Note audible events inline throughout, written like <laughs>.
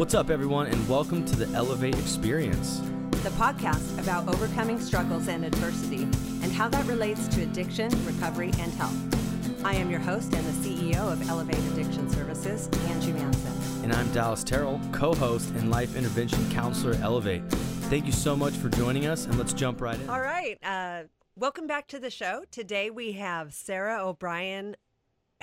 What's up, everyone, and welcome to the Elevate Experience. the podcast about overcoming struggles and adversity and how that relates to addiction, recovery, and health. I am your host and the CEO of Elevate Addiction Services, Angie Manson. And I'm Dallas Terrell, co host and life intervention counselor at Elevate. Thank you so much for joining us, and let's jump right in. All right. Uh, welcome back to the show. Today we have Sarah O'Brien.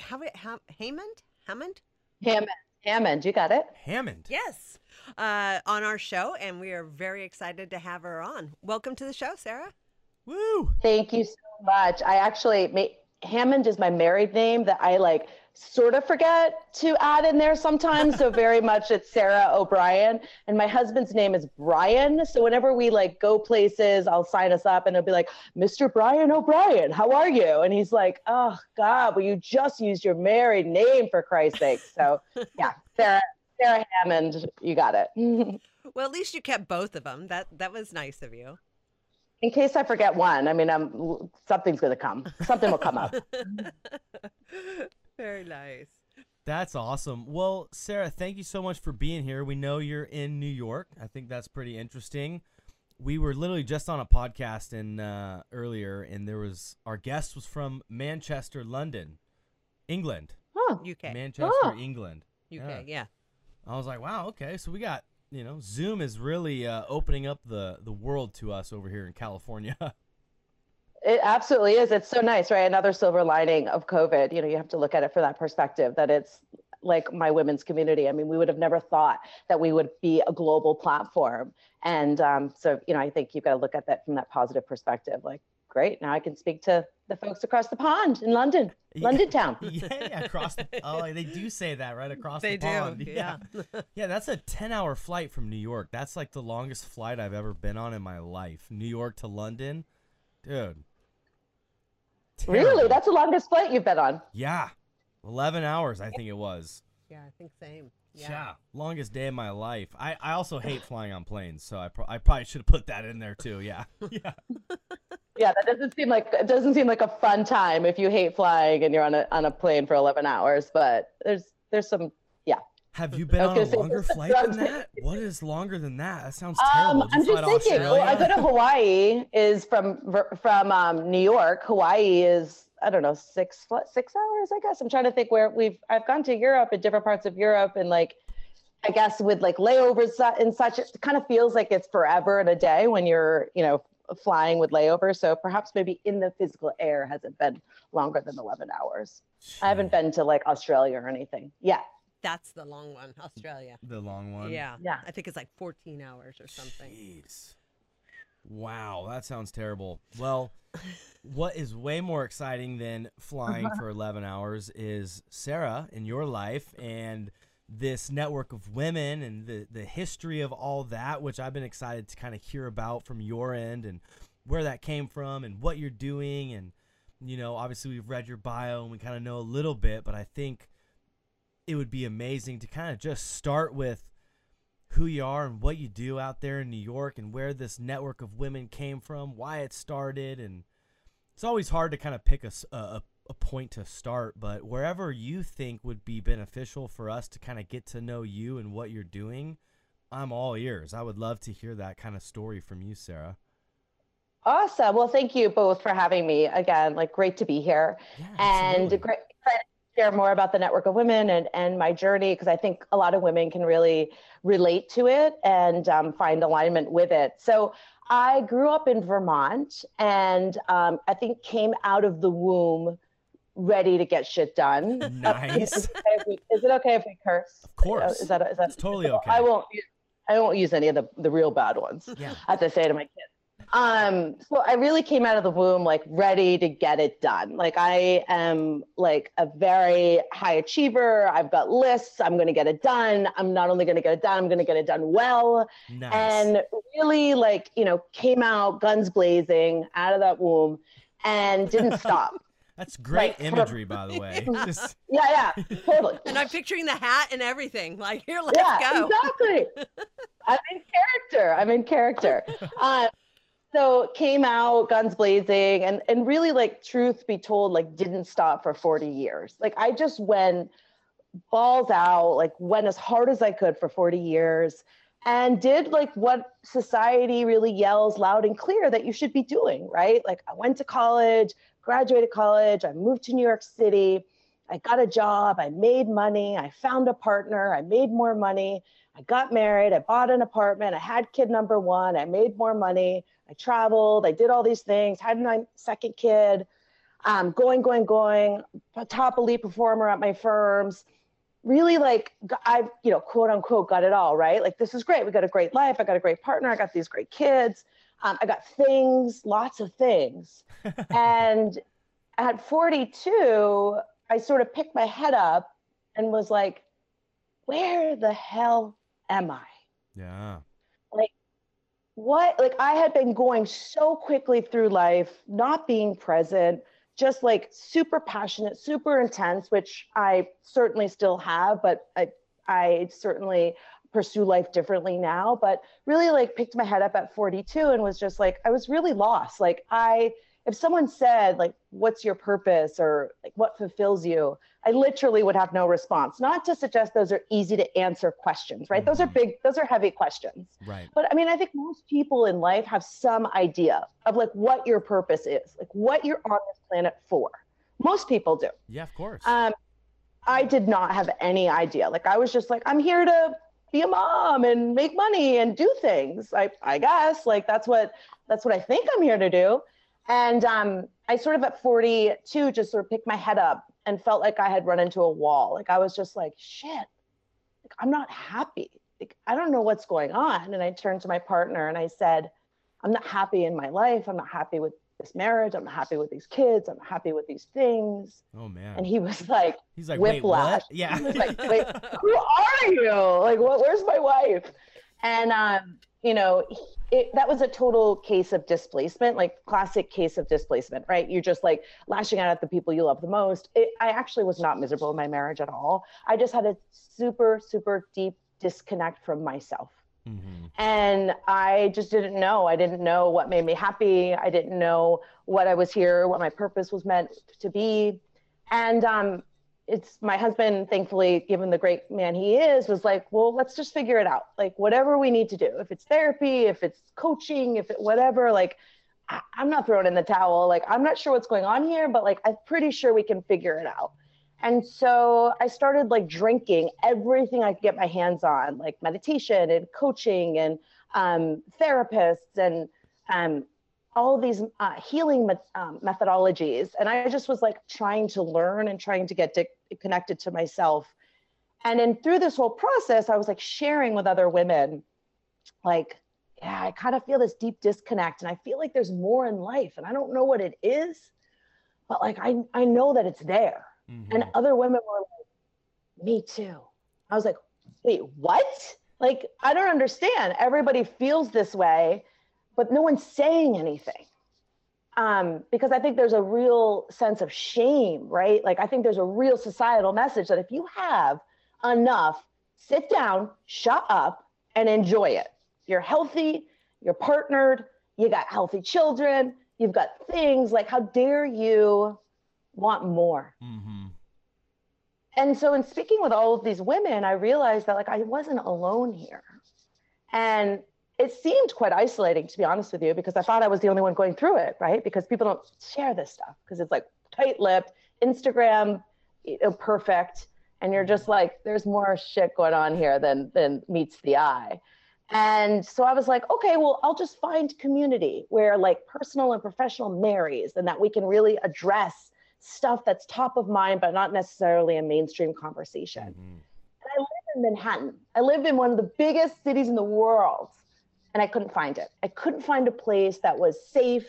How, how, Hammond? Hammond? Hammond. Hammond, you got it. Hammond. Yes. Uh, on our show, and we are very excited to have her on. Welcome to the show, Sarah. Woo! Thank you so much. I actually, ma- Hammond is my married name that I like sort of forget to add in there sometimes. So very <laughs> much it's Sarah O'Brien. And my husband's name is Brian. So whenever we like go places, I'll sign us up and it'll be like, Mr. Brian O'Brien, how are you? And he's like, Oh God, well, you just used your married name for Christ's sake. So <laughs> yeah, Sarah, Sarah Hammond, you got it. <laughs> Well, at least you kept both of them. That that was nice of you. In case I forget one, I mean, I'm, something's going to come. Something will come up. Very nice. That's awesome. Well, Sarah, thank you so much for being here. We know you're in New York. I think that's pretty interesting. We were literally just on a podcast in uh, earlier, and there was our guest was from Manchester, London, England. Oh, UK. Oh. Manchester, England. UK, yeah. I was like, wow, okay, so we got you know, Zoom is really uh, opening up the the world to us over here in California. <laughs> It absolutely is. It's so nice, right? Another silver lining of COVID. You know, you have to look at it from that perspective that it's like my women's community. I mean, we would have never thought that we would be a global platform. And um, so, you know, I think you've got to look at that from that positive perspective. Like, great, now I can speak to the folks across the pond in London, London town. <laughs> yeah, yeah, across. The, oh, they do say that right across They the do, pond. <laughs> yeah. yeah, that's a ten-hour flight from New York. That's like the longest flight I've ever been on in my life. New York to London, dude. Really? That's the longest flight you've been on. yeah, eleven hours. I think it was. Yeah, I think same. Yeah. yeah. longest day of my life. I, I also hate flying on planes, so I, pro- I probably should have put that in there too. Yeah, <laughs> yeah. <laughs> Yeah, that doesn't seem like it doesn't seem like a fun time if you hate flying and you're on a on a plane for 11 hours. But there's there's some yeah. Have you <laughs> been on a say, <laughs> longer flight than that? What is longer than that? That sounds terrible. Um, I'm just thinking. Well, I go to <laughs> Hawaii is from from um, New York. Hawaii is I don't know six six hours. I guess I'm trying to think where we've I've gone to Europe and different parts of Europe and like I guess with like layovers and such, it kind of feels like it's forever and a day when you're you know flying with layovers. So perhaps maybe in the physical air hasn't been longer than 11 hours. I haven't been to like Australia or anything. Yeah. That's the long one, Australia. the long one. Yeah. Yeah. I think it's like 14 hours or something. Jeez. Wow, that sounds terrible. Well, <laughs> what is way more exciting than flying for <laughs> 11 hours is Sarah in your life and this network of women and the, the history of all that, which I've been excited to kind of hear about from your end and where that came from and what you're doing. And, you know, obviously we've read your bio and we kind of know a little bit, but I think it would be amazing to kind of just start with who you are and what you do out there in New York and where this network of women came from, why it started, and it's always hard to kind of pick a point to start, but wherever you think would be beneficial for us to kind of get to know you and what you're doing, I'm all ears. I would love to hear that kind of story from you, Sarah. Awesome. Well, thank you both for having me again. Like, great to be here. Yeah, and great share more about the network of women and, and my journey because I think a lot of women can really relate to it and um, find alignment with it. So I grew up in Vermont and um, I think came out of the womb ready to get shit done. Nice. <laughs> <laughs> is, it okay if we, is it okay if we curse? Of course. Is that, is that It's totally okay. I won't. use- I won't use any of the, the real bad ones. Yeah. I have to say to my kids. Um, so I really came out of the womb like ready to get it done. Like I am like a very high achiever. I've got lists. I'm going to get it done. I'm not only going to get it done, I'm going to get it done well. Nice. And really like, you know, came out guns blazing out of that womb and didn't <laughs> stop. That's great like, imagery, by the way. <laughs> Just yeah, yeah, totally. And I'm picturing the hat and everything. Like, here, let's yeah, go. exactly. <laughs> I'm in character. I'm in character. Uh, so came out guns blazing and and really like truth be told like didn't stop for 40 years like i just went balls out, like went as hard as I could for 40 years and did like what society really yells loud and clear that you should be doing, right? Like I went to college, graduated college, I moved to New York City, I got a job, I made money, I found a partner, I made more money, I got married, I bought an apartment, I had kid number one, I made more money, I traveled, I did all these things, had my second kid, um, going, going, going, top elite performer at my firms. Really, like I've, you know, quote unquote, got it all right. Like this is great. We got a great life. I got a great partner. I got these great kids. Um, I got things, lots of things. <laughs> and at 42, I sort of picked my head up and was like, where the hell am I? Yeah. What? Like, I had been going so quickly through life, not being present, just like super passionate, super intense, which I certainly still have, but I, I certainly pursue life differently now. But really, like, picked my head up at 42 and was just like, I was really lost. Like, I, if someone said like what's your purpose? or like what fulfills you? I literally would have no response. Not to suggest those are easy to answer questions right? Mm-hmm. those are mm-hmm. big those are heavy questions. Right. But i mean i think most people in life have some idea of like what your purpose is like what you're on this planet for. Most people do. Yeah of course. Um i did not have any idea. Like i was just like i'm here to be a mom and make money and do things. I i guess like that's what that's what i think i'm here to do and um, I sort of at 42 just sort of picked my head up and felt like I had run into a wall. Like I was just like, shit, like, I'm not happy. Like, I don't know what's going on. And I turned to my partner and I said, I'm not happy in my life. I'm not happy with this marriage. I'm not happy with these kids. I'm not happy with these things. Oh man. And he was like, he's like, whiplash. Wait, what? Yeah. He was like, wait, <laughs> who are you? Like, what, where's my wife? And, um, you know, it, that was a total case of displacement, like classic case of displacement, right? You're just like lashing out at the people you love the most. It, I actually was not miserable in my marriage at all. I just had a super, super deep disconnect from myself. Mm-hmm. And I just didn't know. I didn't know what made me happy. I didn't know what I was here, what my purpose was meant to be. And um, it's my husband, thankfully, given the great man he is, was like, well, let's just figure it out. Like, whatever we need to do, if it's therapy, if it's coaching, if it whatever, like, I, I'm not throwing in the towel. Like, I'm not sure what's going on here, but like, I'm pretty sure we can figure it out. And so I started like drinking everything I could get my hands on, like meditation and coaching and um, therapists and um, all these uh, healing um, methodologies. And I just was like trying to learn and trying to get di- connected to myself. And then through this whole process, I was like sharing with other women, like, yeah, I kind of feel this deep disconnect and I feel like there's more in life and I don't know what it is, but like I, I know that it's there. Mm-hmm. And other women were like, me too. I was like, wait, what? Like, I don't understand. Everybody feels this way but no one's saying anything. Um, because I think there's a real sense of shame, right? Like I think there's a real societal message that if you have enough, sit down, shut up, and enjoy it. You're healthy, you're partnered, you got healthy children, you've got things like how dare you want more? Mm-hmm. And so in speaking with all of these women, I realized that like I wasn't alone here. And it seemed quite isolating to be honest with you because i thought i was the only one going through it right? Because people don't share this stuff because it's like tight-lipped instagram you know, perfect and you're just like there's more shit going on here than than meets the eye. And so i was like okay well i'll just find community where like personal and professional marries and that we can really address stuff that's top of mind but not necessarily a mainstream conversation. Mm-hmm. and i live in manhattan. I live in one of the biggest cities in the world and I couldn't find it. I couldn't find a place that was safe,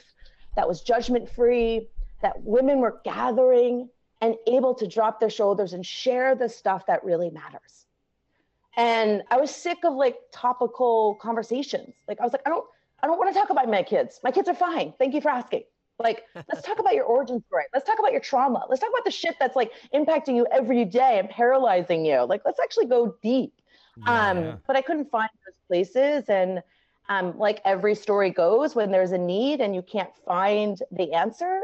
that was judgment free, that women were gathering and able to drop their shoulders and share the stuff that really matters. And I was sick of like topical conversations. Like I was like, I don't, I don't want to talk about my kids. My kids are fine. Thank you for asking. Like, <laughs> let's talk about your origin story. Let's talk about your trauma. Let's talk about the shit that's like impacting you every day and paralyzing you. Like, let's actually go deep. Yeah, um. But I couldn't find those places. And um, like every story goes, when there's a need and you can't find the answer,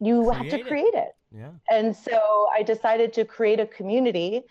you create have to create it. it. Yeah. And so I decided to create a community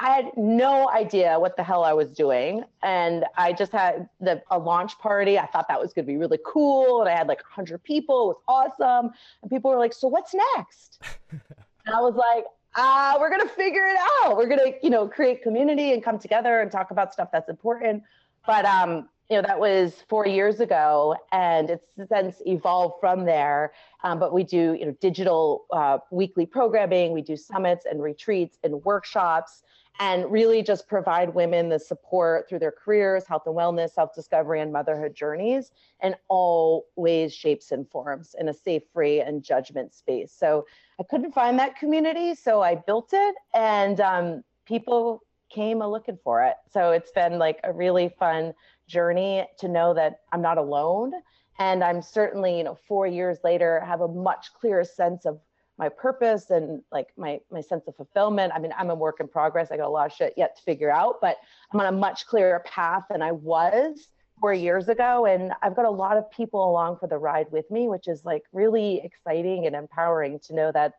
I had no idea what the hell I was doing. And I just had the, a launch party. I thought that was going to be really cool. And I had like 100 people. It was awesome. And people were like, So what's next? <laughs> and I was like, uh, we're going to figure it out. We're going to, you know, create community and come together and talk about stuff that's important. But, um, you know, that was four years ago and it's since evolved from there. Um, but we do, you know, digital uh, weekly programming. We do summits and retreats and workshops and really just provide women the support through their careers, health and wellness, self discovery, and motherhood journeys in all ways, shapes, and forms in a safe, free, and judgment space. So I couldn't find that community, so I built it, and um, people came a looking for it. So it's been like a really fun journey to know that I'm not alone. And I'm certainly, you know, four years later, have a much clearer sense of my purpose and like my my sense of fulfillment. I mean, I'm a work in progress. I got a lot of shit yet to figure out, but I'm on a much clearer path than I was four years ago. And I've got a lot of people along for the ride with me, which is like really exciting and empowering to know that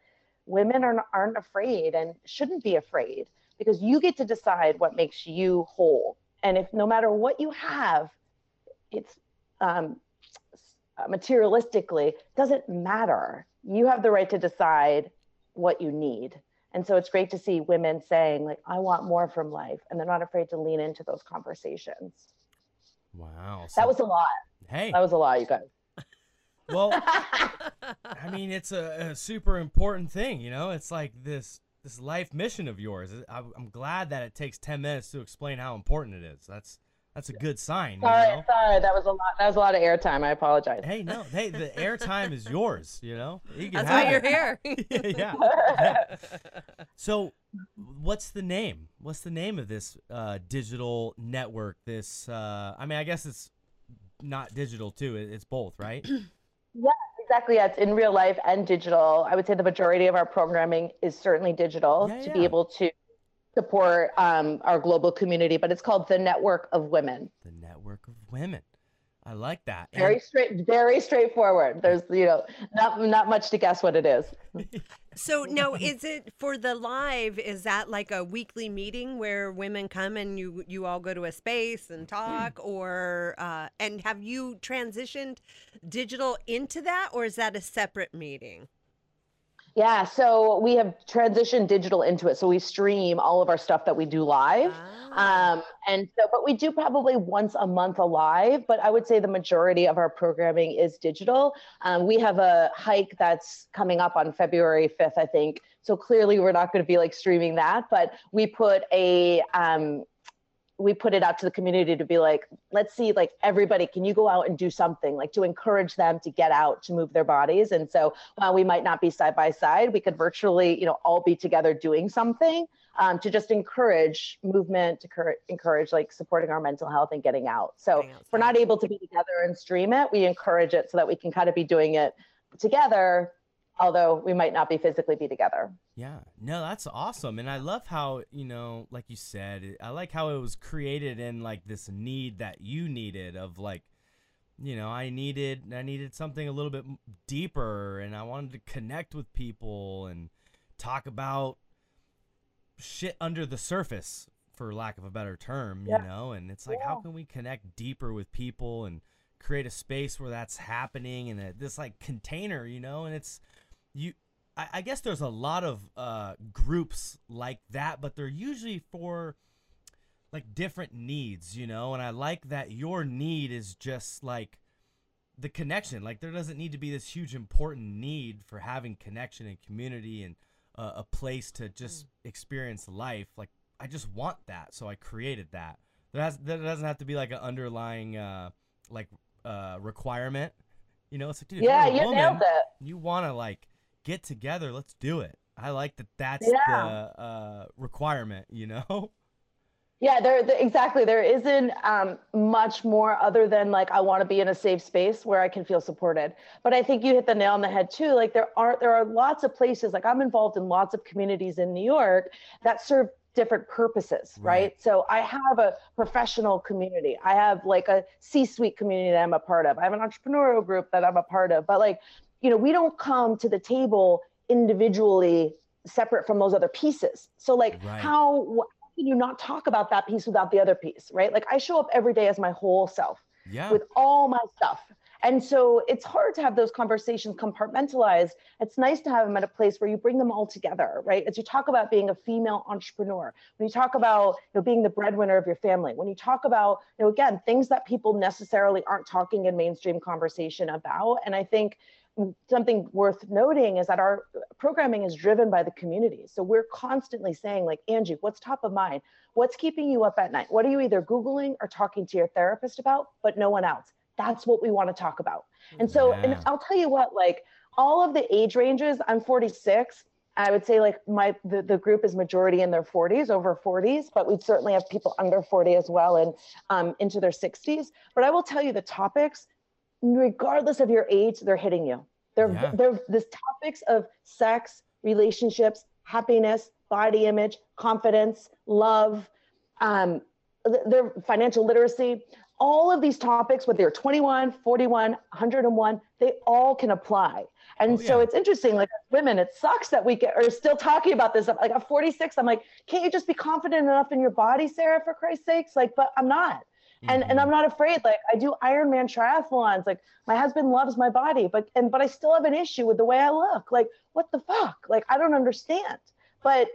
women aren't, aren't afraid and shouldn't be afraid because you get to decide what makes you whole. And if no matter what you have, it's um, materialistically doesn't matter you have the right to decide what you need. And so it's great to see women saying, like, I want more from life. And they're not afraid to lean into those conversations. Wow. So, that was a lot. Hey. That was a lot, you guys. Well, <laughs> I mean, it's a, a, super important thing, you know? It's like this this life mission of yours. I'm glad that it takes 10 minutes to explain how important it is. That's that's a good sign. Sorry, you know? sorry, that was a lot. That was a lot of airtime. I apologize. Hey, no, hey, the <laughs> airtime is yours. You know, you that's why you're here. <laughs> yeah, yeah. <laughs> So, what's the name? What's the name of this uh, digital network? This, uh, I mean, I guess it's not digital too. It's both, right? <clears throat> yeah, exactly. Yeah, it's in real life and digital. I would say the majority of our programming is certainly digital yeah, to yeah. be able to support um, our global community, but it's called the Network of Women. The Network of Women. I like that. Very and... straight, very straightforward. There's, you know, not not much to guess what it is. <laughs> so <laughs> now, is it for the live? Is that like a weekly meeting where women come and you you all go to a space and talk, <clears throat> or uh, and have you transitioned digital into that, or is that a separate meeting? Yeah, so we have transitioned digital into it. So we stream all of our stuff that we do live. Ah. Um, and so, but we do probably once a month a live, but I would say the majority of our programming is digital. Um, we have a hike that's coming up on February 5th, I think. So clearly we're not going to be like streaming that, but we put a, um, we put it out to the community to be like let's see like everybody can you go out and do something like to encourage them to get out to move their bodies? And so while we might not be side by side we could virtually you know all be together doing something um, to just encourage movement to cur- encourage like supporting our mental health and getting out. So if we're not able to be together and stream it we encourage it so that we can kind of be doing it together although we might not be physically be together. Yeah, no, that's awesome, and I love how you know, like you said, I like how it was created in like this need that you needed of like, you know, I needed I needed something a little bit deeper, and I wanted to connect with people and talk about shit under the surface, for lack of a better term, yeah. you know, and it's like, yeah. how can we connect deeper with people and create a space where that's happening and this like container, you know, and it's you I, I guess there's a lot of uh, groups like that, but they're usually for like different needs, you know. And I like that your need is just like the connection. Like there doesn't need to be this huge important need for having connection and community and uh, a place to just mm. experience life. Like I just want that, so I created that. There has there doesn't have to be like an underlying uh, like uh, requirement. You know, it's like dude, yeah, you woman, nailed it. You want to like get together. Let's do it. I like that. That's yeah. the uh, requirement. You know. <laughs> Yeah, there the, exactly. There isn't um, much more other than like I want to be in a safe space where I can feel supported. But I think you hit the nail on the head too. Like there are there are lots of places. Like I'm involved in lots of communities in New York that serve different purposes, right? right? So I have a professional community. I have like a C-suite community that I'm a part of. I have an entrepreneurial group that I'm a part of. But like you know, we don't come to the table individually separate from those other pieces. So like right. how can you not talk about that piece without the other piece, right? Like I show up every day as my whole self Yeah. with all my stuff. And so it's hard to have those conversations compartmentalized. It's nice to have them at a place where you bring them all together, right? As you talk about being a female entrepreneur, when you talk about you know, being the breadwinner of your family, when you talk about, you know, again, things that people necessarily aren't talking in mainstream conversation about. And I think something worth noting is that our programming is driven by the community. So we're constantly saying, like, Angie, what's top of mind? What's keeping you up at night? What are you either Googling or talking to your therapist about, but no one else? That's what we want to talk about. And so, and I'll tell you what, like all of the age ranges, I'm 46. I would say like my the, the group is majority in their 40s, over 40s, but we'd certainly have people under 40 as well and um, into their 60s. But I will tell you the topics, regardless of your age, they're hitting you. They're Yeah. they're this topics of sex, relationships, happiness, body image, confidence, love, um, th- their financial literacy. All of these topics, whether you're 21, 41, 101, they all can apply. And Oh, so it's interesting, like women, it sucks that we get, are still talking about this. Like at 46, I'm like, can't you just be confident enough in your body, Sarah, for Christ's sakes? Like, but I'm not. And, and Mhm. I'm not afraid. Like I do Ironman triathlons. Like my husband loves my body, but and but I still have an issue with the way I look. Like what the fuck? Like I don't understand. But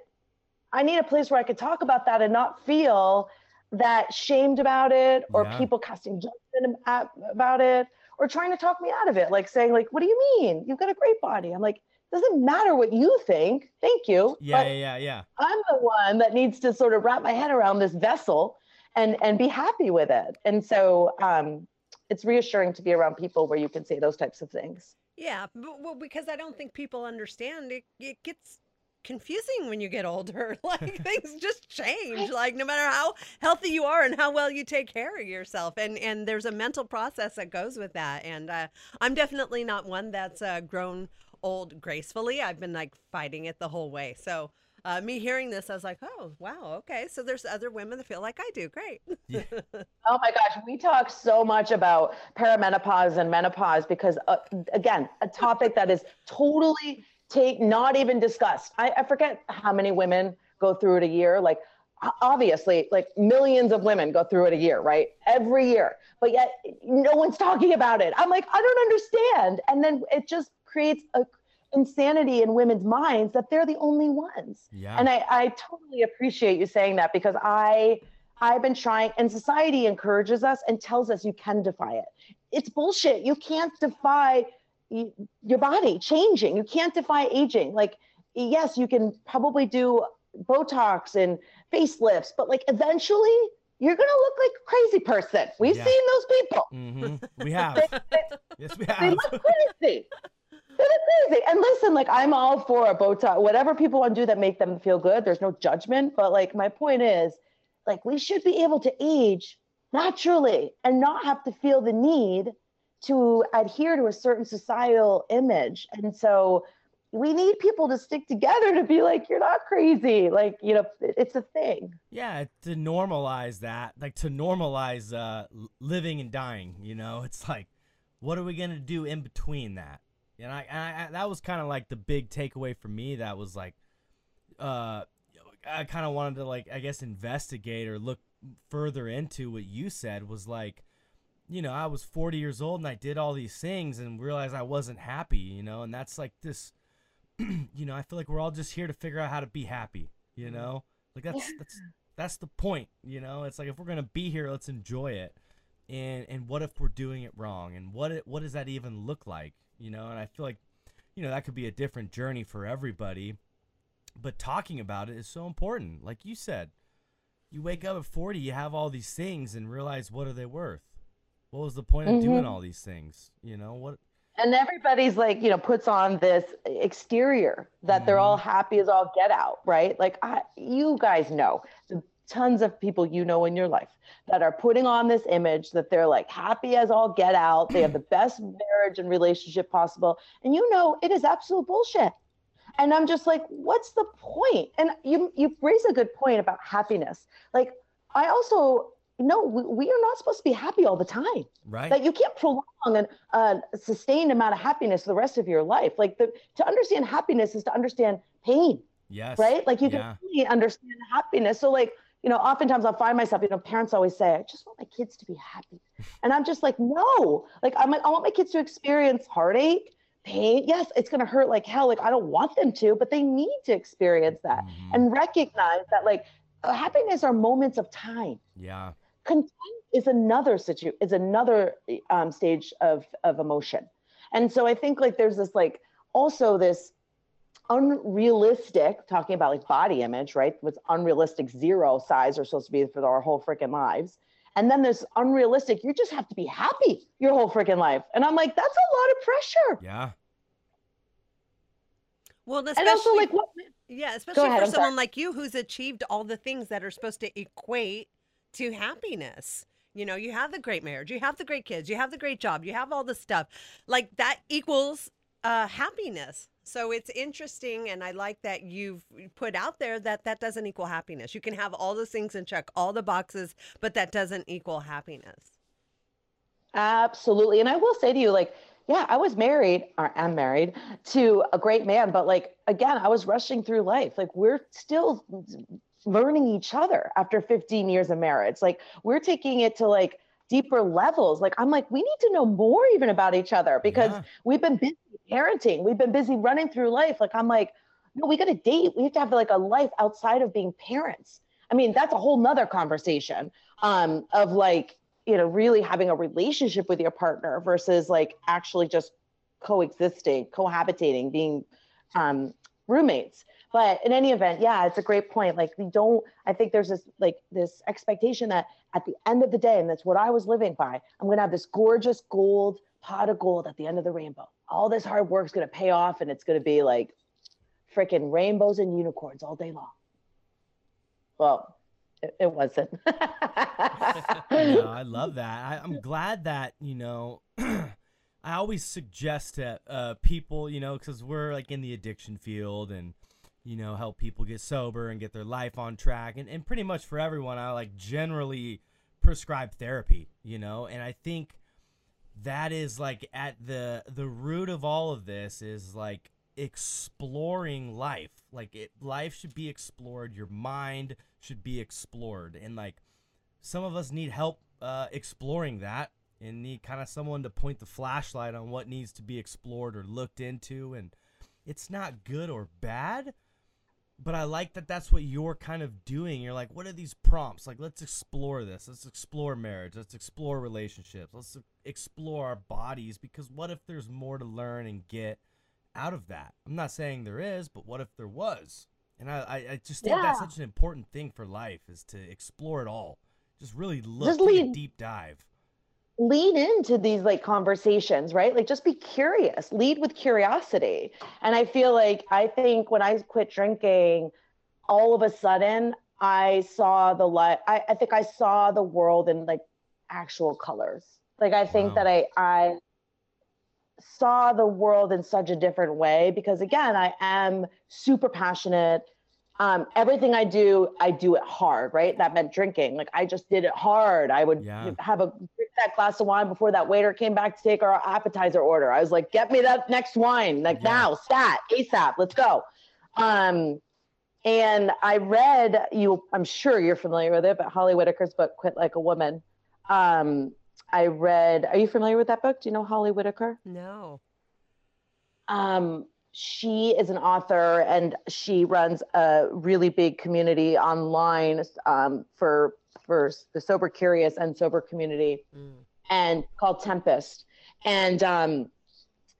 I need a place where I could talk about that and not feel that shamed about it or Yeah. people casting judgment about it or trying to talk me out of it. Like saying like, what do you mean? You've got a great body. I'm like, doesn't matter what you think. Thank you. yeah, yeah, yeah. I'm the one that needs to sort of wrap my head around this vessel and and be happy with it. And so um, it's reassuring to be around people where you can say those types of things. Yeah, but, well, because I don't think people understand it. It gets confusing when you get older. <laughs> Like <laughs> things just change. Like no matter how healthy you are and how well you take care of yourself, and and there's a mental process that goes with that. And uh, I'm definitely not one that's uh, grown old gracefully. I've been like fighting it the whole way. So. Uh, me hearing this, I was like, "Oh, wow, okay." So there's other women that feel like I do. Great. <laughs> Oh my gosh, we talk so much about perimenopause and menopause because, uh, again, a topic that is totally take not even discussed. I, I forget how many women go through it a year. Like, obviously, like millions of women go through it a year, right? Every year, but yet no one's talking about it. I'm like, I don't understand, and then it just creates a insanity in women's minds that they're the only ones. Yeah. And I, I totally appreciate you saying that because I I've been trying, and society encourages us and tells us you can defy it. It's bullshit. You can't defy your body changing. You can't defy aging. Like, yes, you can probably do Botox and facelifts, but like eventually you're gonna look like a crazy person. We've Yeah. seen those people. hmm We have. yes, we have. They look crazy. Crazy. And listen, like I'm all for a Botox, whatever people want to do that make them feel good. There's no judgment. But like my point is, like we should be able to age naturally and not have to feel the need to adhere to a certain societal image. And so we need people to stick together to be like, you're not crazy. Like, you know, it's a thing. Yeah, to normalize that, like to normalize uh, living and dying. You know, it's like, what are we gonna do in between that? And I, and I, that was kind of like the big takeaway for me. That was like, uh, I kind of wanted to like, I guess, investigate or look further into what you said. Was like, you know, I was 40 years old and I did all these things and realized I wasn't happy. You know, and that's like this. <clears throat> you know, I feel like we're all just here to figure out how to be happy. You know, like that's that's that's the point you know it's like if we're gonna be here let's enjoy it and and what if we're doing it wrong and what it, what does that even look like you know and i feel like you know that could be a different journey for everybody. But talking about it is so important. Like you said you wake up at 40 you have all these things and realize what are they worth? What was the point of doing Mhm. all these things? You know what and everybody's like you know puts on this exterior that they're all happy as all get out right? Like I, you guys know the tons of people you know in your life that are putting on this image that they're like happy as all get out they have the best marriage and relationship possible and you know it is absolute bullshit and i'm just like what's the point? and you you raise a good point about happiness like i also no we, we are not supposed to be happy all the time right that you can't prolong an uh, sustained amount of happiness the rest of your life. Like the to understand happiness is to understand pain, yes right? Like you yeah. can really understand happiness. So like you know, oftentimes I'll find myself, you know, parents always say, I just want my kids to be happy. And I'm just like, no, like I'm like, I want my kids to experience heartache, pain. Yes, it's gonna hurt like hell. Like I don't want them to, but they need to experience that Mhm. and recognize that like happiness are moments of time. Yeah. Content is another situ is another um, stage of of emotion. And so I think like there's this like also this unrealistic talking about like body image, right? What's unrealistic zero size are supposed to be for our whole freaking lives. And then there's unrealistic, you just have to be happy your whole freaking life. And I'm like, that's a lot of pressure. Yeah. Well, And especially also like what yeah, especially ahead, for I'm sorry. someone like you who's achieved all the things that are supposed to equate to happiness. You know, you have the great marriage, you have the great kids, you have the great job, you have all the stuff. Like that equals uh, happiness. So it's interesting, and I like that you've put out there that that doesn't equal happiness. You can have all those things and check all the boxes, but that doesn't equal happiness. Absolutely. And I will say to you, like, yeah, I was married or am married to a great man, but like, again, I was rushing through life. Like, we're still learning each other after 15 years of marriage. Like, we're taking it to like deeper levels. Like, I'm like, we need to know more even about each other because Yeah. we've been busy parenting, we've been busy running through life. Like, I'm like, no, we got to date. We have to have like a life outside of being parents. I mean, that's a whole nother conversation um, of like, you know, really having a relationship with your partner versus like actually just coexisting, cohabitating, being um, roommates. But in any event, yeah, it's a great point. Like we don't, I think there's this like this expectation that at the end of the day, and that's what I was living by, I'm gonna have this gorgeous gold pot of gold at the end of the rainbow. All this hard work's gonna pay off and it's gonna be like freaking rainbows and unicorns all day long. Well, it, it wasn't. <laughs> no, I love that. I, I'm glad that you know. <clears throat> I always suggest to uh, people, you know, because we're like in the addiction field and you know help people get sober and get their life on track, and and pretty much for everyone, I like generally prescribe therapy, you know, and I think that is like at the the root of all of this is like exploring life. Like it life should be explored. Your mind should be explored. And like some of us need help uh, exploring that and need kind of someone to point the flashlight on what needs to be explored or looked into. And it's not good or bad but i like that that's what you're kind of doing. You're like what are these prompts? Like let's explore this. Let's explore marriage. Let's explore relationships. Let's explore our bodies because what if there's more to learn and get out of that? I'm not saying there is but what if there was? And i i, I just think that's such an important thing for life is to explore it all. Just really look Just a lead- deep dive lean into these like conversations, right? Like just be curious, lead with curiosity. And I feel like I think when I quit drinking, all of a sudden I saw the light. I, I think I saw the world in like actual colors. Like I think Wow. that I I saw the world in such a different way because again, I am super passionate. Um, everything I do, I do it hard, right? That meant drinking. Like I just did it hard. I would Yeah. have a drink that glass of wine before that waiter came back to take our appetizer order. I was like, get me that next wine, like Yeah. now, stat, ASAP, let's go. Um, and I read you, I'm sure you're familiar with it, but Holly Whitaker's book, Quit Like a Woman. Um, I read, are you familiar with that book? Do you know Holly Whitaker? No. um, she is an author and she runs a really big community online um, for for the sober curious and sober community Mm. and called tempest. And um,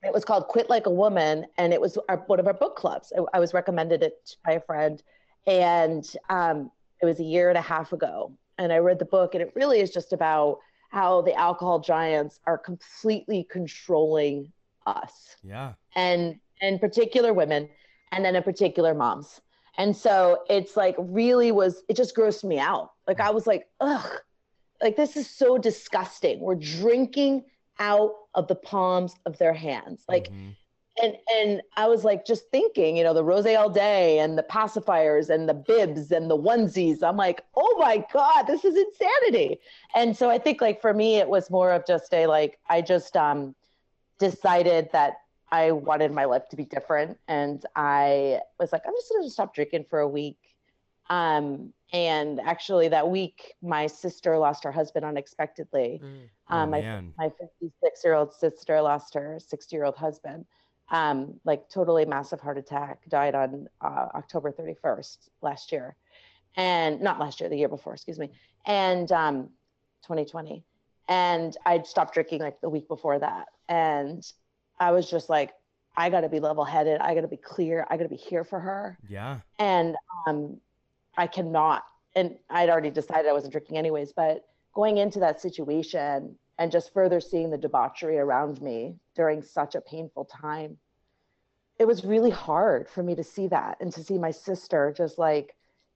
it was called quit like a woman and it was our, one of our book clubs. I, I was recommended it by a friend and um, it was a year and a half ago. And i read the book and it really is just about how the alcohol giants are completely controlling us. Yeah. And in particular women and then in particular moms. And so it's like really was it just grossed me out. Like i was like ugh. Like this is so disgusting. We're drinking out of the palms of their hands. Like Mhm. and and i was like just thinking you know the rose all day and the pacifiers and the bibs and the onesies. I'm like oh my god this is insanity. And so i think like for me it was more of just a like i just um decided that i wanted my life to be different and i was like i'm just going to stop drinking for a week Um, and actually, that week, my sister lost her husband unexpectedly. Mm. Oh, Um, my man. my 56 year old sister lost her 60 year old husband, um, like totally massive heart attack, died on uh, October 31st last year. And not last year, the year before, excuse me. And um, 2020. And I'd stopped drinking like the week before that. And I was just like, I got to be level headed. I got to be clear. I got to be here for her Yeah. and um, I cannot. And I'd already decided I wasn't drinking anyways. But going into that situation and just further seeing the debauchery around me during such a painful time, it was really hard for me to see that and to see my sister just like.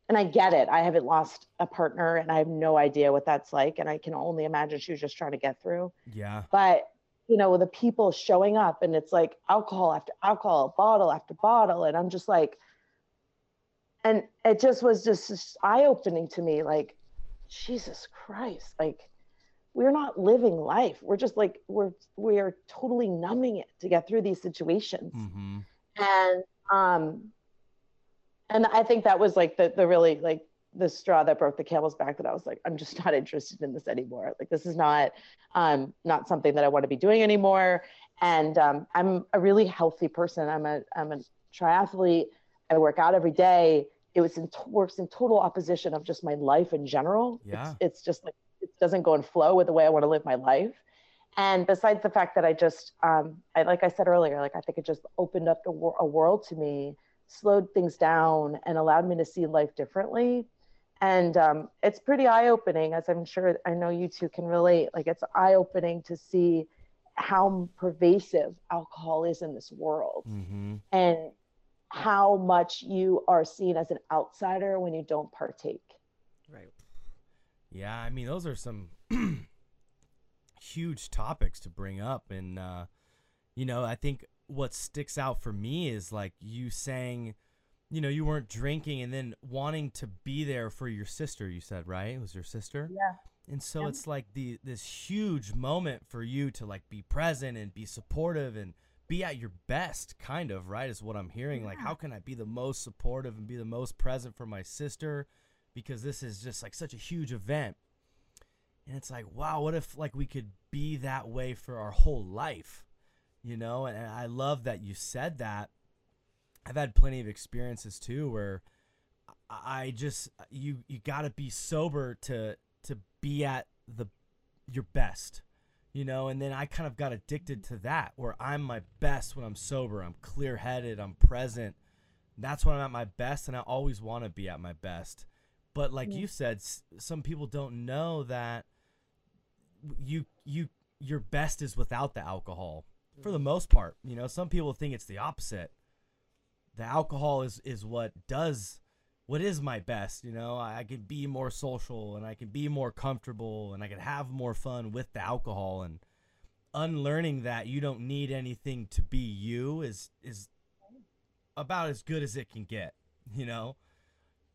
And I get it. I haven't lost a partner, and I have no idea what that's like. And I can only imagine she was just trying to get through Yeah. but you know the people showing up and it's like alcohol after alcohol bottle after bottle and i'm just like and it just was just, just eye-opening to me like jesus christ like we're not living life we're just like we're we're totally numbing it to get through these situations Mm-hmm. and um and i think that was like the the really like the straw that broke the camel's back that i was like i'm just not interested in this anymore. Like this is not um not something that i want to be doing anymore. And um i'm a really healthy person. I'm a i'm a triathlete. I work out every day. It was in works in total opposition of just my life in general. Yeah. it's, it's just like it doesn't go and flow with the way i want to live my life. And besides the fact that I just, um, I, like I said earlier, like I think it just opened up a, wor- a world to me, slowed things down, and allowed me to see life differently. And um, it's pretty eye opening, as I'm sure I know you two can relate. Like it's eye opening to see how pervasive alcohol is in this world Mm-hmm. and how much you are seen as an outsider when you don't partake. Right. Yeah, I mean those are some <clears throat> huge topics to bring up and uh you know, I think what sticks out for me is like you saying, you know, you weren't drinking and then wanting to be there for your sister, you said, right? It was your sister? Yeah. And so Yeah. it's like the this huge moment for you to like be present and be supportive and be at your best, kind of, right? Is what I'm hearing. Like, how can I be the most supportive and be the most present for my sister? Because this is just like such a huge event. And it's like, wow, what if like we could be that way for our whole life? You know? And I love that you said that. I've had plenty of experiences too where I just you you got to be sober to to be at the your best you know? And then i kind of got addicted to that where i'm my best when i'm sober. I'm clear-headed i'm present. That's when i'm at my best and i always want to be at my best. But like Yeah. you said s- some people don't know that you you your best is without the alcohol for the mm. most part you know? Some people think it's the opposite the alcohol is is what does what is my best you know? I, I can be more social and i can be more comfortable and i can have more fun with the alcohol. And unlearning that you don't need anything to be you is is about as good as it can get you know?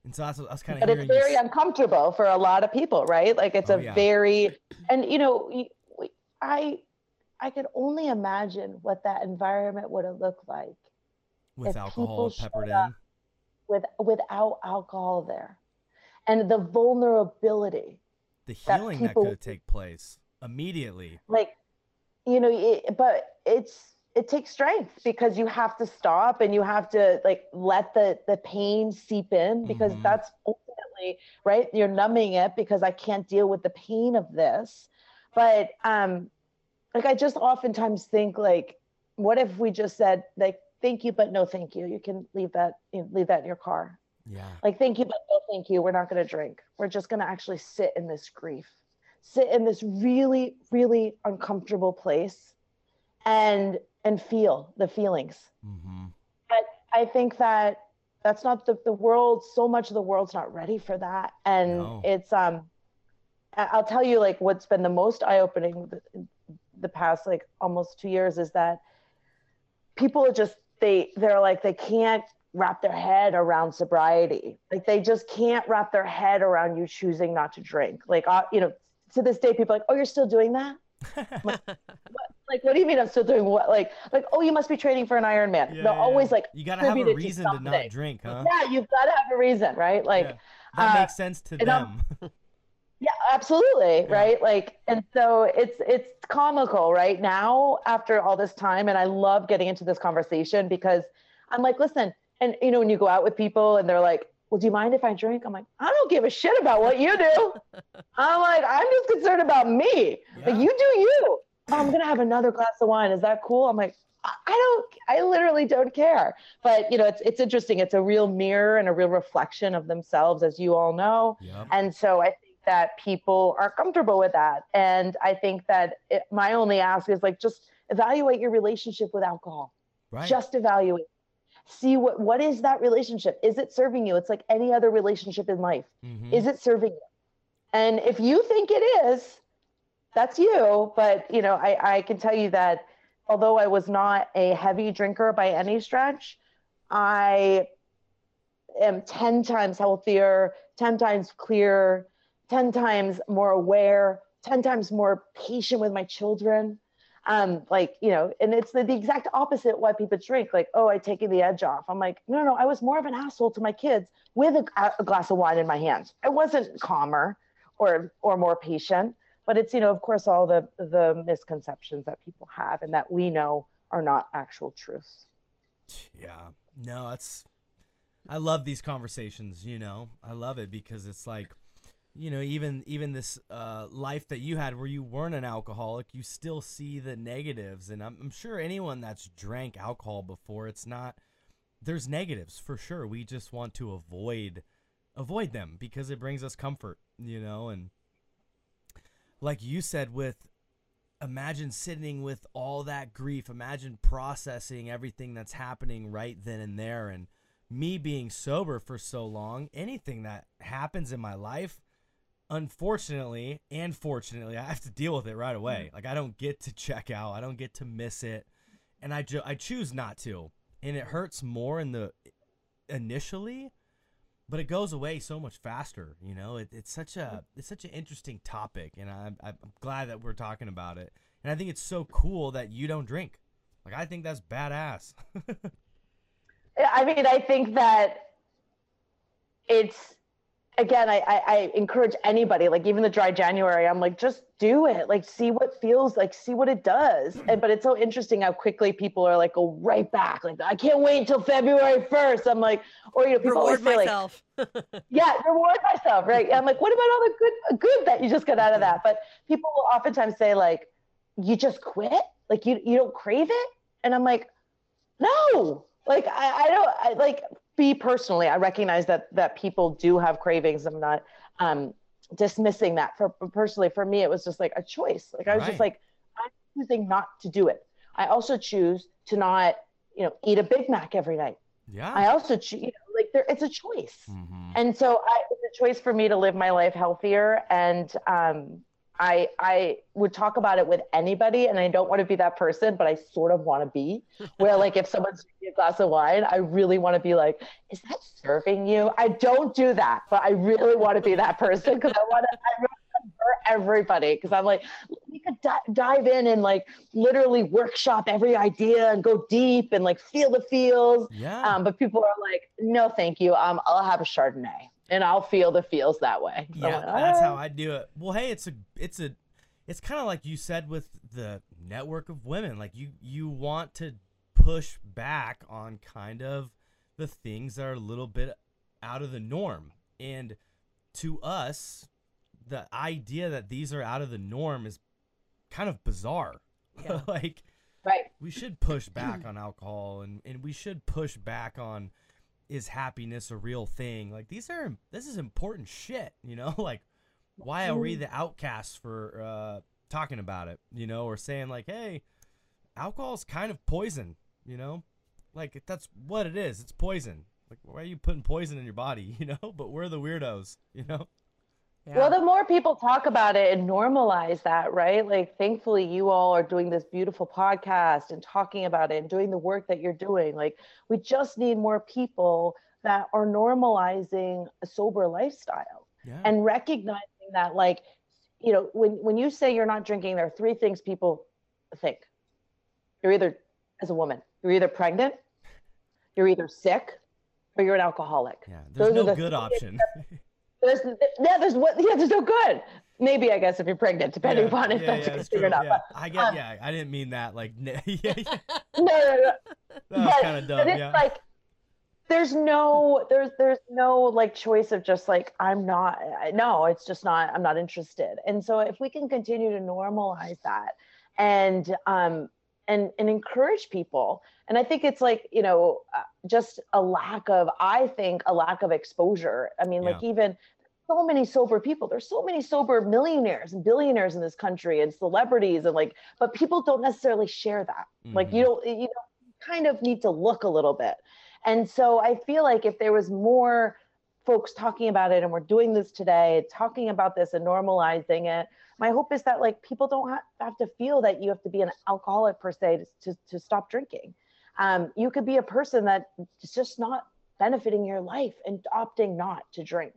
And so that's was kind of but it's very uncomfortable for a lot of people right? Like it's Oh, a yeah. very and you know i i could only imagine what that environment would have looked like with alcohol peppered in? with without alcohol there. And the vulnerability the healing that people- could take place immediately. Like you know it, but it's it takes strength because you have to stop and you have to like let the the pain seep in because Mhm. that's ultimately right you're numbing it because i can't deal with the pain of this. But um like i just oftentimes think like what if we just said like thank you but no thank you. You can leave that you know, leave that in your car. Yeah. Like thank you but no thank you. We're not going to drink. We're just going to actually sit in this grief sit in this really really uncomfortable place and and feel the feelings. Mm-hmm. but i think that that's not the, the world so much of the world's not ready for that. And No. it's um i'll tell you like what's been the most eye-opening the, the past like almost two years is that people are just they they're like they can't wrap their head around sobriety like they just can't wrap their head around you choosing not to drink like uh, you know to this day people are like oh you're still doing that <laughs> like, what, like, what do you mean I'm still doing what? Like, like, oh, you must be training for an Ironman. Yeah, They're yeah. always like, you gotta have a attributed to reason to, not drink, huh? yeah, you've got to have a reason, right? Like, Yeah. That uh, makes sense to them. <laughs> Yeah, absolutely, Yeah. right? Like, and so it's it's comical right now after all this time, and I love getting into this conversation because I'm like, listen, and you know, when you go out with people and they're like, "Well, do you mind if I drink?" I'm like, I don't give a shit about what you do. <laughs> I'm like, I'm just concerned about me. Yeah. Like, you do you. Oh, I'm gonna have another glass of wine. Is that cool? I'm like, I don't. I literally don't care. But you know, it's it's interesting. It's a real mirror and a real reflection of themselves, as you all know. Yep. And so I think that people are comfortable with that. And I think that it, my only ask is like just evaluate your relationship with alcohol. Right. Just evaluate. See what what is that relationship? Is it serving you? It's like any other relationship in life. Mhm. Is it serving you? And if you think it is, that's you. But you know, I, I can tell you that although I was not a heavy drinker by any stretch, I am 10 times healthier, 10 times clearer, 10 times more aware, 10 times more patient with my children. Um, like, you know, and it's the, the exact opposite why people drink. Like, oh, I taking the edge off. I'm like, no, no, I was more of an asshole to my kids with a, a glass of wine in my hand. I wasn't calmer or or more patient. But it's, you know, of course, all the the misconceptions that people have and that we know are not actual truths. Yeah. No, that's, I love these conversations, you know. I love it because it's like you know, even even this uh, life that you had where you weren't an alcoholic, you still see the negatives, and I'm, I'm sure anyone that's drank alcohol before, it's not. There's negatives for sure. We just want to avoid avoid them because it brings us comfort, you know. And like you said, with imagine sitting with all that grief, imagine processing everything that's happening right then and there, and me being sober for so long, anything that happens in my life unfortunately and fortunately, I have to deal with it right away. Mm. Like I don't get to check out, I don't get to miss it, and I ju- I choose not to, and it hurts more in the initially, but it goes away so much faster. You know, it, it's such a mm. it's such an interesting topic, and I'm I'm glad that we're talking about it, and I think it's so cool that you don't drink. Like I think that's badass. <laughs> I mean, I think that it's again, I, I, I encourage anybody, like even the dry January, I'm like, just do it. Like, see what feels like, see what it does. And but it's so interesting how quickly people are like, go right back. Like, I can't wait until February 1st. I'm like, or you know, people Reward always say like, myself. <laughs> yeah, reward myself, right? I'm like, what about all the good good that you just got out of that? But people will oftentimes say like, you just quit, like you you don't crave it, and I'm like, no, like I, I don't I, like be personally. I recognize that that people do have cravings. I'm not um dismissing that. For personally, for me, it was just like a choice. Like I was Right. just like, I'm choosing not to do it. I also choose to not, you know, eat a Big Mac every night. yeah. I also choose, you know, like there, it's a choice. Mhm. And so I, it's a choice for me to live my life healthier. And um, I, I would talk about it with anybody, and I don't want to be that person, but I sort of want to be. Where like if someone's drinking a glass of wine, I really want to be like, "Is that serving you?" I don't do that, but I really want to be that person because I want to. I really want to hurt everybody because I'm like, we could di- dive in and like literally workshop every idea and go deep and like feel the feels. yeah. Um, but people are like, no, thank you. Um, I'll have a Chardonnay and I'll feel the feels that way. So Yeah, like, that's how "Ah." I do it. Well, hey, it's a it's a it's kind of like you said with the network of women. Like you you want to push back on kind of the things that are a little bit out of the norm. And to us, the idea that these are out of the norm is kind of bizarre. Yeah. <laughs> like Right. we should push back on alcohol and, and we should push back on is happiness a real thing? Like these are this is important shit you know? <laughs> Like why are we the outcasts for uh talking about it you know or saying like hey alcohol's kind of poison you know? Like that's what it is. It's poison. Like why are you putting poison in your body <laughs> you know? But we're the weirdos you know Well, the more people talk about it and normalize that, right? Like, thankfully, you all are doing this beautiful podcast and talking about it and doing the work that you're doing. Like, we just need more people that are normalizing a sober lifestyle yeah and recognizing that, like, you know, when when you say you're not drinking, there are three things people think. You're either as a woman, you're either pregnant, you're either sick, or you're an alcoholic. Yeah, there's Those no good option. There's yeah, there's what yeah, there's no good. Maybe I guess if you're pregnant, depending yeah, upon if yeah, that's yeah, or not. yeah. I get, um, yeah, I didn't mean that. Like, <laughs> yeah, yeah, <laughs> no, no, no. but, kind of dumb. but it's Yeah, like there's no there's there's no like choice of just like i'm not no it's just not i'm not interested and so if we can continue to normalize that and um and and encourage people and i think it's like you know uh, just a lack of i think a lack of exposure i mean like even so many sober people there's so many sober millionaires and billionaires in this country and celebrities and like but people don't necessarily share that like Mm-hmm. you don't you know kind of need to look a little bit and so I feel like if there was more folks talking about it, and we're doing this today, talking about this and normalizing it, my hope is that like people don't ha- have to feel that you have to be an alcoholic per se to, to, to stop drinking. Um, you could be a person that is just not benefiting your life and opting not to drink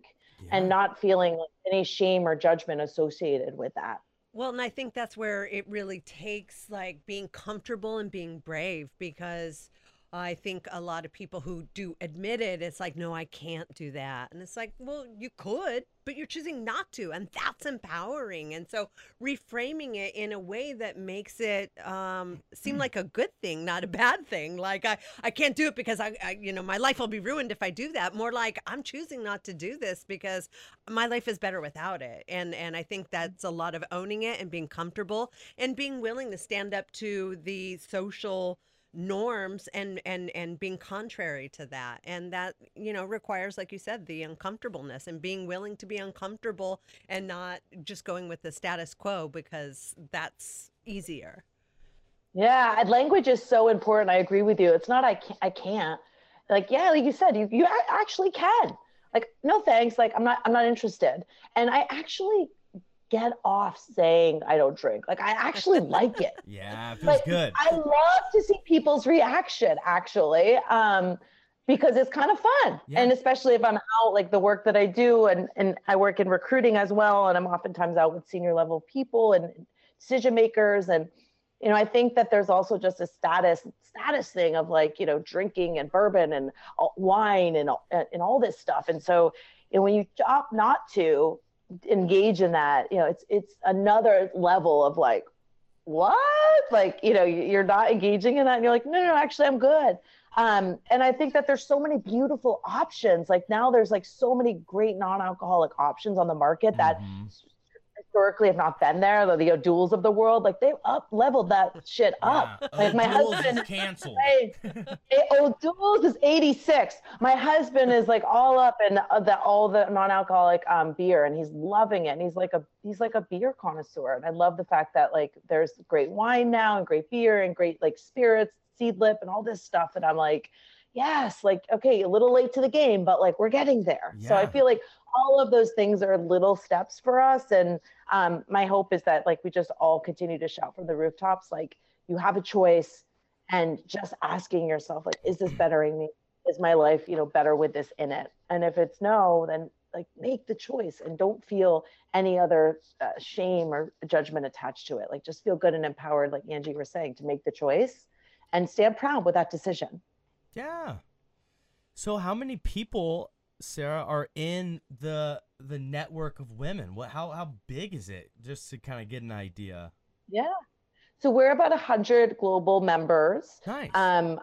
and not feeling like any shame or judgment associated with that. Well, and I think that's where it really takes like being comfortable and being brave because I think a lot of people who do admit it, it's like, no, I can't do that. And it's like, well, you could, but you're choosing not to. And that's empowering. And so reframing it in a way that makes it um, seem like a good thing, not a bad thing. Like, I, I can't do it because I, I, you know, my life will be ruined if I do that. More like, I'm choosing not to do this because my life is better without it. And, and I think that's a lot of owning it and being comfortable and being willing to stand up to the social norms and and and being contrary to that and that you know requires like you said the uncomfortableness and being willing to be uncomfortable and not just going with the status quo because that's easier Yeah, language is so important. I agree with you. It's not I can't. I can't. Like yeah, like you said, you you actually can. Like no thanks. Like I'm not I'm not interested. And I actually get off saying I don't drink. Like I actually like it. <laughs> yeah, it feels But good. I love to see people's reaction actually. Um because it's kind of fun. Yeah. And especially if I'm out like the work that I do and and I work in recruiting as well and I'm oftentimes out with senior level people and decision makers and you know, I think that there's also just a status status thing of like, you know, drinking and bourbon and uh, wine and all- and all this stuff. And so, you know, when you opt not to engage in that, you know, it's it's another level of like, what? Like, you know, you- you're not engaging in that, and you're like, no, no, no actually, I'm good. Um, and I think that there's so many beautiful options. Like now, there's like so many great non-alcoholic options on the market that Mhm. Historically have not been there. The, the O'Doul's of the world, like they've up leveled that shit up. Yeah. Like my husband, is canceled. Hey, O'Doul's is 86. My husband is like all up in uh, the, all the non-alcoholic um, beer, and he's loving it. And he's like a he's like a beer connoisseur. And I love the fact that like there's great wine now and great beer and great like spirits, seedlip, and all this stuff. And I'm like, yes, like okay, a little late to the game, but like we're getting there. So I feel like all of those things are little steps for us. And um, my hope is that like we just all continue to shout from the rooftops, like you have a choice and just asking yourself like is this bettering me is my life you know better with this in it and if it's no then like make the choice and don't feel any other uh, shame or judgment attached to it like just feel good and empowered like angie was saying to make the choice and stand proud with that decision Yeah. So how many people, Sarah, are in the the network of women? What how how big is it? Just to kind of get an idea. yeah so we're about a 100 global members Nice. Um,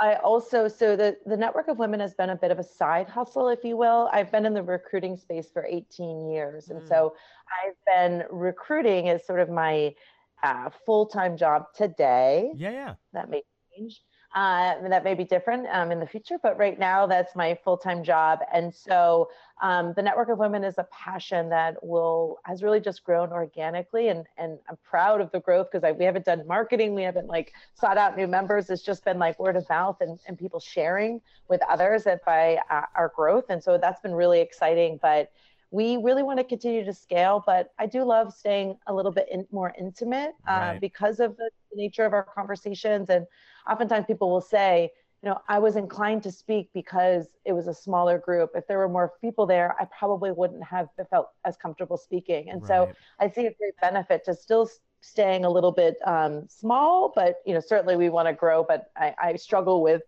I also so the the network of women has been a bit of a side hustle, if you will. I've been in the recruiting space for 18 years, and Mm. so I've been recruiting as sort of my uh, full time job today. yeah, yeah. That may change. Uh, that may be different um, in the future, but right now that's my full time job. And so um, the network of women is a passion that will has really just grown organically, and and I'm proud of the growth because we haven't done marketing, we haven't like sought out new members. It's just been like word of mouth and and people sharing with others that by uh, our growth, and so that's been really exciting. But we really want to continue to scale, but I do love staying a little bit in, more intimate uh, Right. because of the nature of our conversations. And oftentimes people will say, you know, I was inclined to speak because it was a smaller group. If there were more people there, I probably wouldn't have felt as comfortable speaking. And right. so I see a great benefit to still staying a little bit um, small, but you know, certainly we want to grow. But I, I, struggle with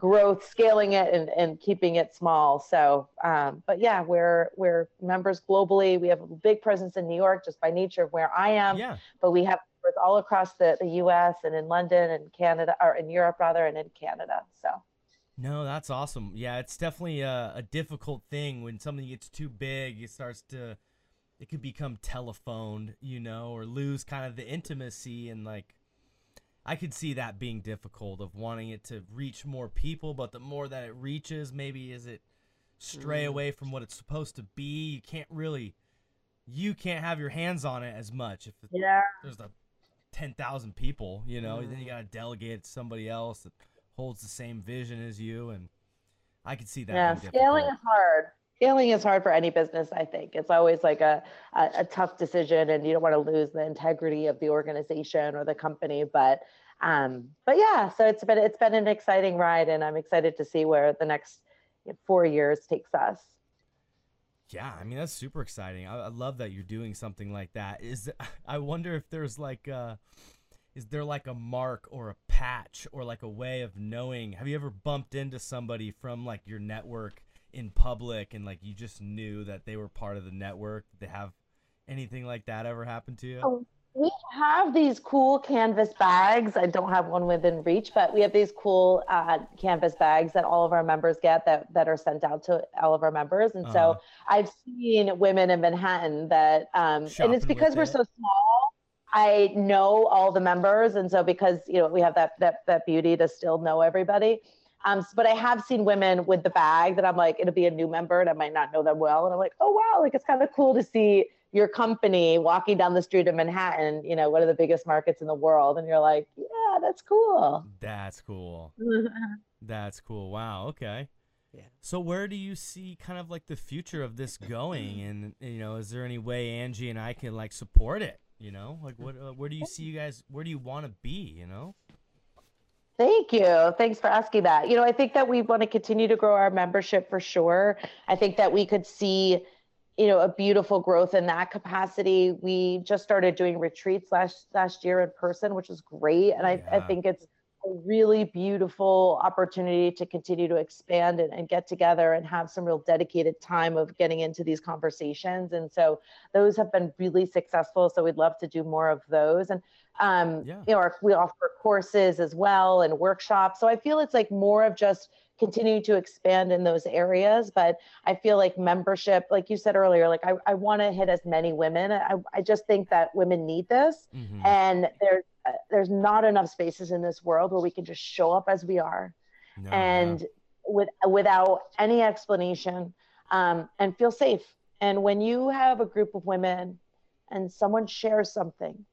growth, scaling it, and, and keeping it small. So, um, but yeah, we're we're members globally. We have a big presence in New York just by nature of where I am. Yeah. But we have all across the, the US and in London and Canada or in Europe rather and in Canada. So no, that's awesome. Yeah, it's definitely a, a difficult thing when something gets too big. It starts to, it could become telephoned, you know, or lose kind of the intimacy and like, I could see that being difficult of wanting it to reach more people, but the more that it reaches, maybe is it stray mm. away from what it's supposed to be. You can't really, you can't have your hands on it as much if yeah. there's a ten thousand people, you know, mm. then you gotta delegate to somebody else that holds the same vision as you, and I could see that. Yeah, scaling is hard. Scaling is hard for any business. I think it's always like a, a, a tough decision, and you don't want to lose the integrity of the organization or the company. But um, but yeah, so it's been it's been an exciting ride, and I'm excited to see where the next four years takes us. Yeah, I mean that's super exciting. I, I, love that you're doing something like that. Is <laughs> I wonder if there's like uh is there like a mark or a patch or like a way of knowing? Have you ever bumped into somebody from like your network in public and like you just knew that they were part of the network? Did they have anything like that ever happen to you? Oh, we have these cool canvas bags. I don't have one within reach, but we have these cool uh, canvas bags that all of our members get that that are sent out to all of our members. And uh-huh. so I've seen women in Manhattan that, um, and it's because we're it. so small. I know all the members, and so because you know we have that that that beauty to still know everybody. Um, but I have seen women with the bag that I'm like, it'll be a new member, and I might not know them well, and I'm like, oh wow, like it's kind of cool to see your company walking down the street of Manhattan, you know, one of the biggest markets in the world, and you're like, yeah, that's cool. That's cool. <laughs> that's cool. Wow. Okay. Yeah. So where do you see kind of like the future of this going, <clears throat> and you know, is there any way Angie and I can like support it? You know, like what? Uh, where do you see you guys? Where do you want to be? You know. Thank you. Thanks for asking that. You know, I think that we want to continue to grow our membership for sure. I think that we could see you know a beautiful growth in that capacity we just started doing retreats last last year in person which was great and I, I think it's a really beautiful opportunity to continue to expand and, and, get together and have some real dedicated time of getting into these conversations and so those have been really successful so we'd love to do more of those and um, yeah. you know our, we offer courses as well and workshops so i feel it's like more of just continue to expand in those areas. But I feel like membership, like you said earlier, like I, I want to hit as many women. I, I just think that women need this. Mm-hmm. And there's, uh, there's not enough spaces in this world where we can just show up as we are no, and with, without any explanation um, and feel safe. And when you have a group of women and someone shares something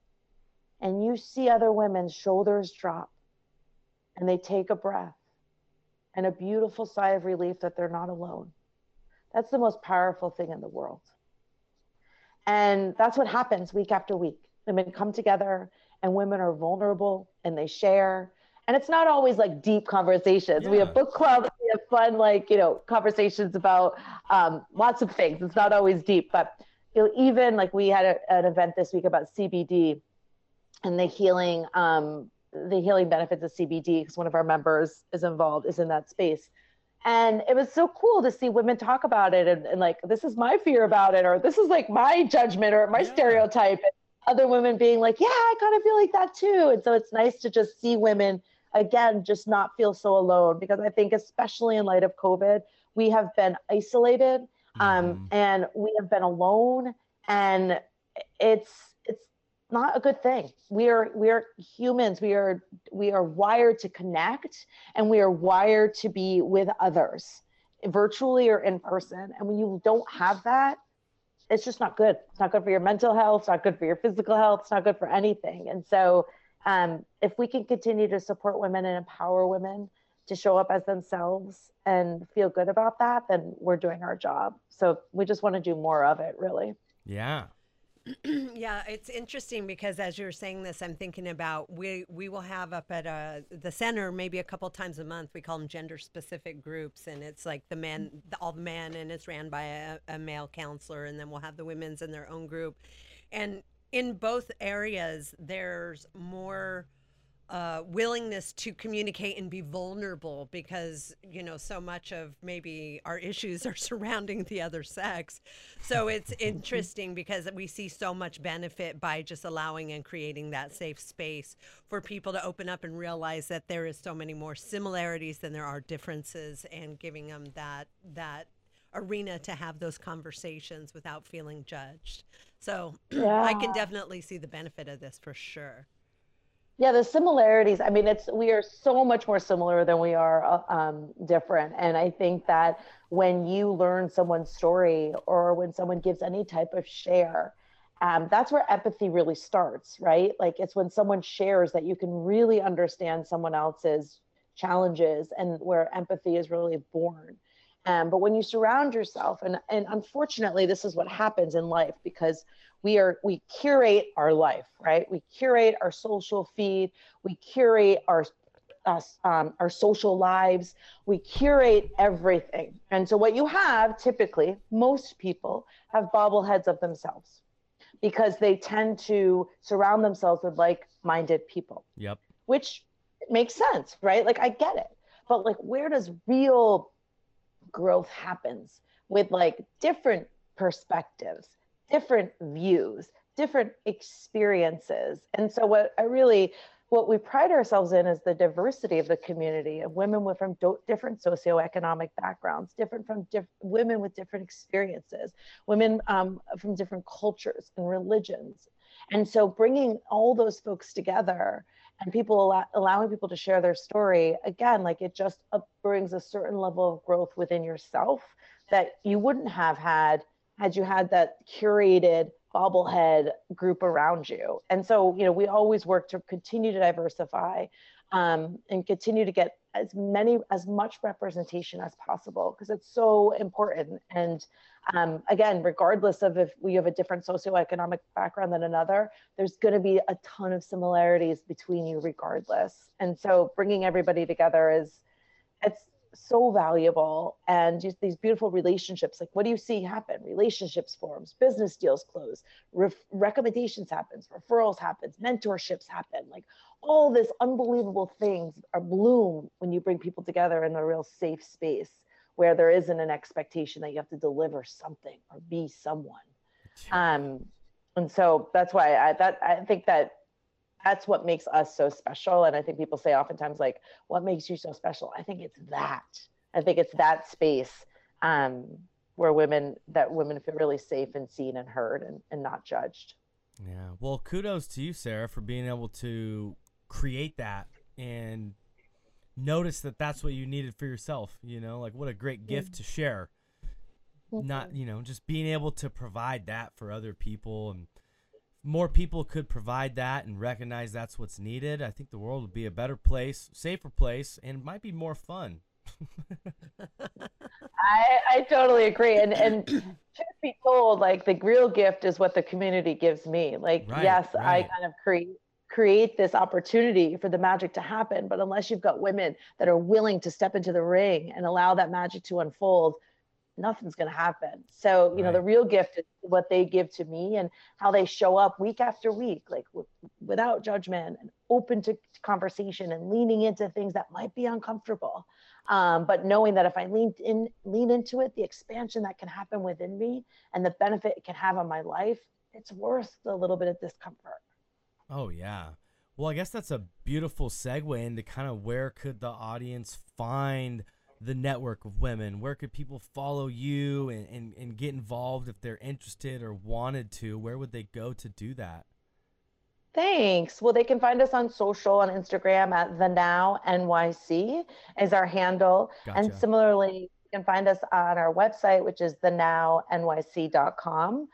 and you see other women's shoulders drop and they take a breath and a beautiful sigh of relief that they're not alone. That's the most powerful thing in the world. And that's what happens week after week. Women come together and women are vulnerable and they share. And it's not always like deep conversations. Yeah. We have book clubs, we have fun, like, you know, conversations about um, lots of things. It's not always deep, but you know, even like we had a, an event this week about CBD and the healing um, the healing benefits of CBD because one of our members is involved, is in that space. And it was so cool to see women talk about it and, and like, this is my fear about it, or this is like my judgment or my yeah. stereotype. And other women being like, yeah, I kind of feel like that too. And so it's nice to just see women again, just not feel so alone because I think, especially in light of COVID, we have been isolated um, mm-hmm. and we have been alone. And it's, not a good thing. We are we are humans. We are we are wired to connect and we are wired to be with others, virtually or in person. And when you don't have that, it's just not good. It's not good for your mental health. It's not good for your physical health. It's not good for anything. And so, um, if we can continue to support women and empower women to show up as themselves and feel good about that, then we're doing our job. So we just want to do more of it, really. Yeah, <clears throat> yeah, it's interesting because as you're saying this, I'm thinking about we we will have up at uh, the center maybe a couple times a month. We call them gender specific groups, and it's like the men, the, all the men, and it's ran by a, a male counselor, and then we'll have the women's in their own group, and in both areas, there's more uh, willingness to communicate and be vulnerable because you know so much of maybe our issues are <laughs> surrounding the other sex. So it's <laughs> interesting because we see so much benefit by just allowing and creating that safe space for people to open up and realize that there is so many more similarities than there are differences and giving them that that arena to have those conversations without feeling judged. So yeah. <clears throat> i can definitely see the benefit of this for sure yeah, the similarities. I mean, it's we are so much more similar than we are uh, um, different, and I think that when you learn someone's story or when someone gives any type of share, um, that's where empathy really starts, right? Like it's when someone shares that you can really understand someone else's challenges and where empathy is really born. Um, but when you surround yourself, and and unfortunately, this is what happens in life because we are we curate our life right? We curate our social feed. We curate our us um, our social lives. We curate everything. And so what you have typically most people have bobbleheads of themselves because they tend to surround themselves with like-minded people. Yep. Which makes sense right? Like i get it. But like where does real growth happens with like different perspectives different views, different experiences. And so what I really what we pride ourselves in is the diversity of the community of women with, from do, different socioeconomic backgrounds, different from diff, women with different experiences, women um, from different cultures and religions. And so bringing all those folks together and people allow, allowing people to share their story, again, like it just brings a certain level of growth within yourself that you wouldn't have had had you had that curated bobblehead group around you. And so, you know, we always work to continue to diversify um, and continue to get as many, as much representation as possible because it's so important. And um, again, regardless of if we have a different socioeconomic background than another, there's going to be a ton of similarities between you regardless. And so, bringing everybody together is it's so valuable and just these beautiful relationships like what do you see happen? Relationships forms business deals close ref- recommendations happens referrals happens mentorships happen like all this unbelievable things are bloom when you bring people together in a real safe space where there isn't an expectation that you have to deliver something or be someone. Um and so that's why i that i think that that's what makes us so special. And I think people say oftentimes, like, what makes you so special? I think it's that. I think it's that space um, where women, that women feel really safe and seen and heard and, and not judged. Yeah. Well, kudos to you, Sarah, for being able to create that and notice that that's what you needed for yourself. You know, like what a great gift to share. Not, you know, just being able to provide that for other people and more people could provide that and recognize that's what's needed, I think the world would be a better place, safer place, and might be more fun. <laughs> I, I totally agree. And and truth be told, like the real gift is what the community gives me. Like, right, yes, right. I kind of create create this opportunity for the magic to happen. But unless you've got women that are willing to step into the ring and allow that magic to unfold, nothing's going to happen. So, you right. know, the real gift is what they give to me and how they show up week after week, like w- without judgment and open to conversation and leaning into things that might be uncomfortable. Um, but knowing that if I lean in, lean into it, the expansion that can happen within me and the benefit it can have on my life, it's worth the little bit of discomfort. Oh yeah. Well, I guess that's a beautiful segue into kind of where could the audience find the network of women? Where could people follow you and, and, and get involved if they're interested or wanted to? Where would they go to do that? Thanks. Well, they can find us on social on Instagram at the Now NYC is our handle. Gotcha. And similarly, you can find us on our website, which is thenownyc.com.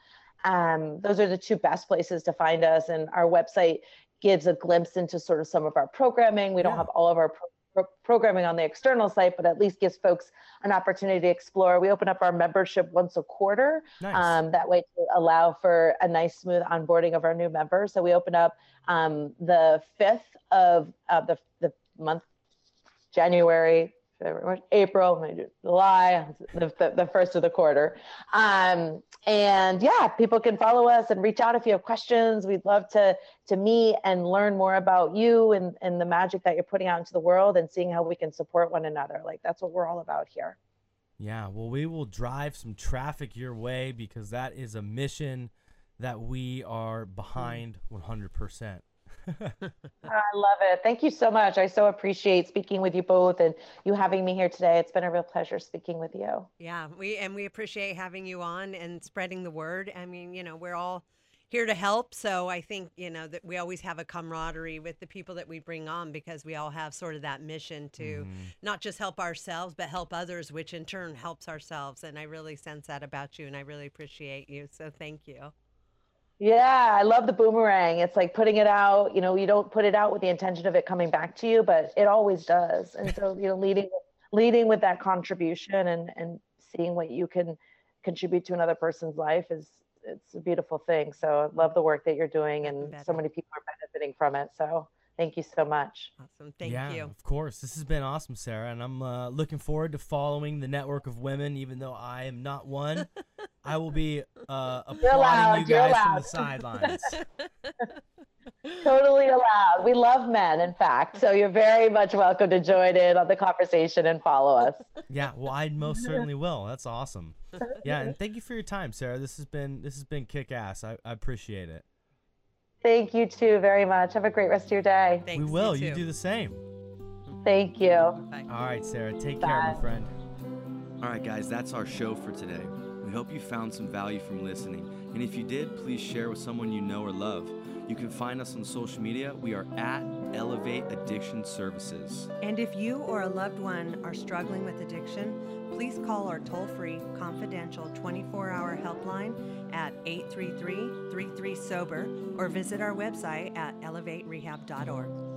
Um, those are the two best places to find us. And our website gives a glimpse into sort of some of our programming. We don't have all of our pro- programming on the external site, but at least gives folks an opportunity to explore. We open up our membership once a quarter. Nice. Um, that way to allow for a nice, smooth onboarding of our new members. So we open up um, the 5th of uh, the, the month, January, February, April, May, July, the, the, the first of the quarter. Um, and yeah, people can follow us and reach out if you have questions. We'd love to to meet and learn more about you and, and the magic that you're putting out into the world and seeing how we can support one another. Like that's what we're all about here. Yeah, well, we will drive some traffic your way because that is a mission that we are behind 100%. I love it. Thank you so much. I so appreciate speaking with you both and you having me here today. It's been a real pleasure speaking with you. Yeah, we and we appreciate having you on and spreading the word. I mean, you know, we're all here to help, so I think, you know, that we always have a camaraderie with the people that we bring on because we all have sort of that mission to mm-hmm. not just help ourselves but help others, which in turn helps ourselves. And I really sense that about you and I really appreciate you. So thank you. Yeah, I love the boomerang. It's like putting it out, you know, you don't put it out with the intention of it coming back to you, but it always does. And so, you know, leading leading with that contribution and and seeing what you can contribute to another person's life is it's a beautiful thing. So I love the work that you're doing and so many people are benefiting from it. So thank you so much. Awesome. Thank yeah, you. of course. This has been awesome, Sarah, and I'm uh, looking forward to following the network of women, even though I am not one. <laughs> I will be uh, applauding allowed, you guys from the sidelines. <laughs> <laughs> Totally allowed. We love men, in fact. So you're very much welcome to join in on the conversation and follow us. yeah, well, I most certainly will. That's awesome. Yeah, and thank you for your time, Sarah. This has been this has been kick ass. I, I appreciate it. Thank you too very much. Have a great rest of your day. Thanks. we will. You, You, do the same. Thank you. Bye. All right, Sarah. Take care, my friend. All right, guys, that's our show for today. We hope you found some value from listening. And if you did, please share with someone you know or love. You can find us on social media. We are at Elevate Addiction Services. And if you or a loved one are struggling with addiction, please call our toll free, confidential 24 hour helpline at 833 33 Sober or visit our website at elevaterehab.org.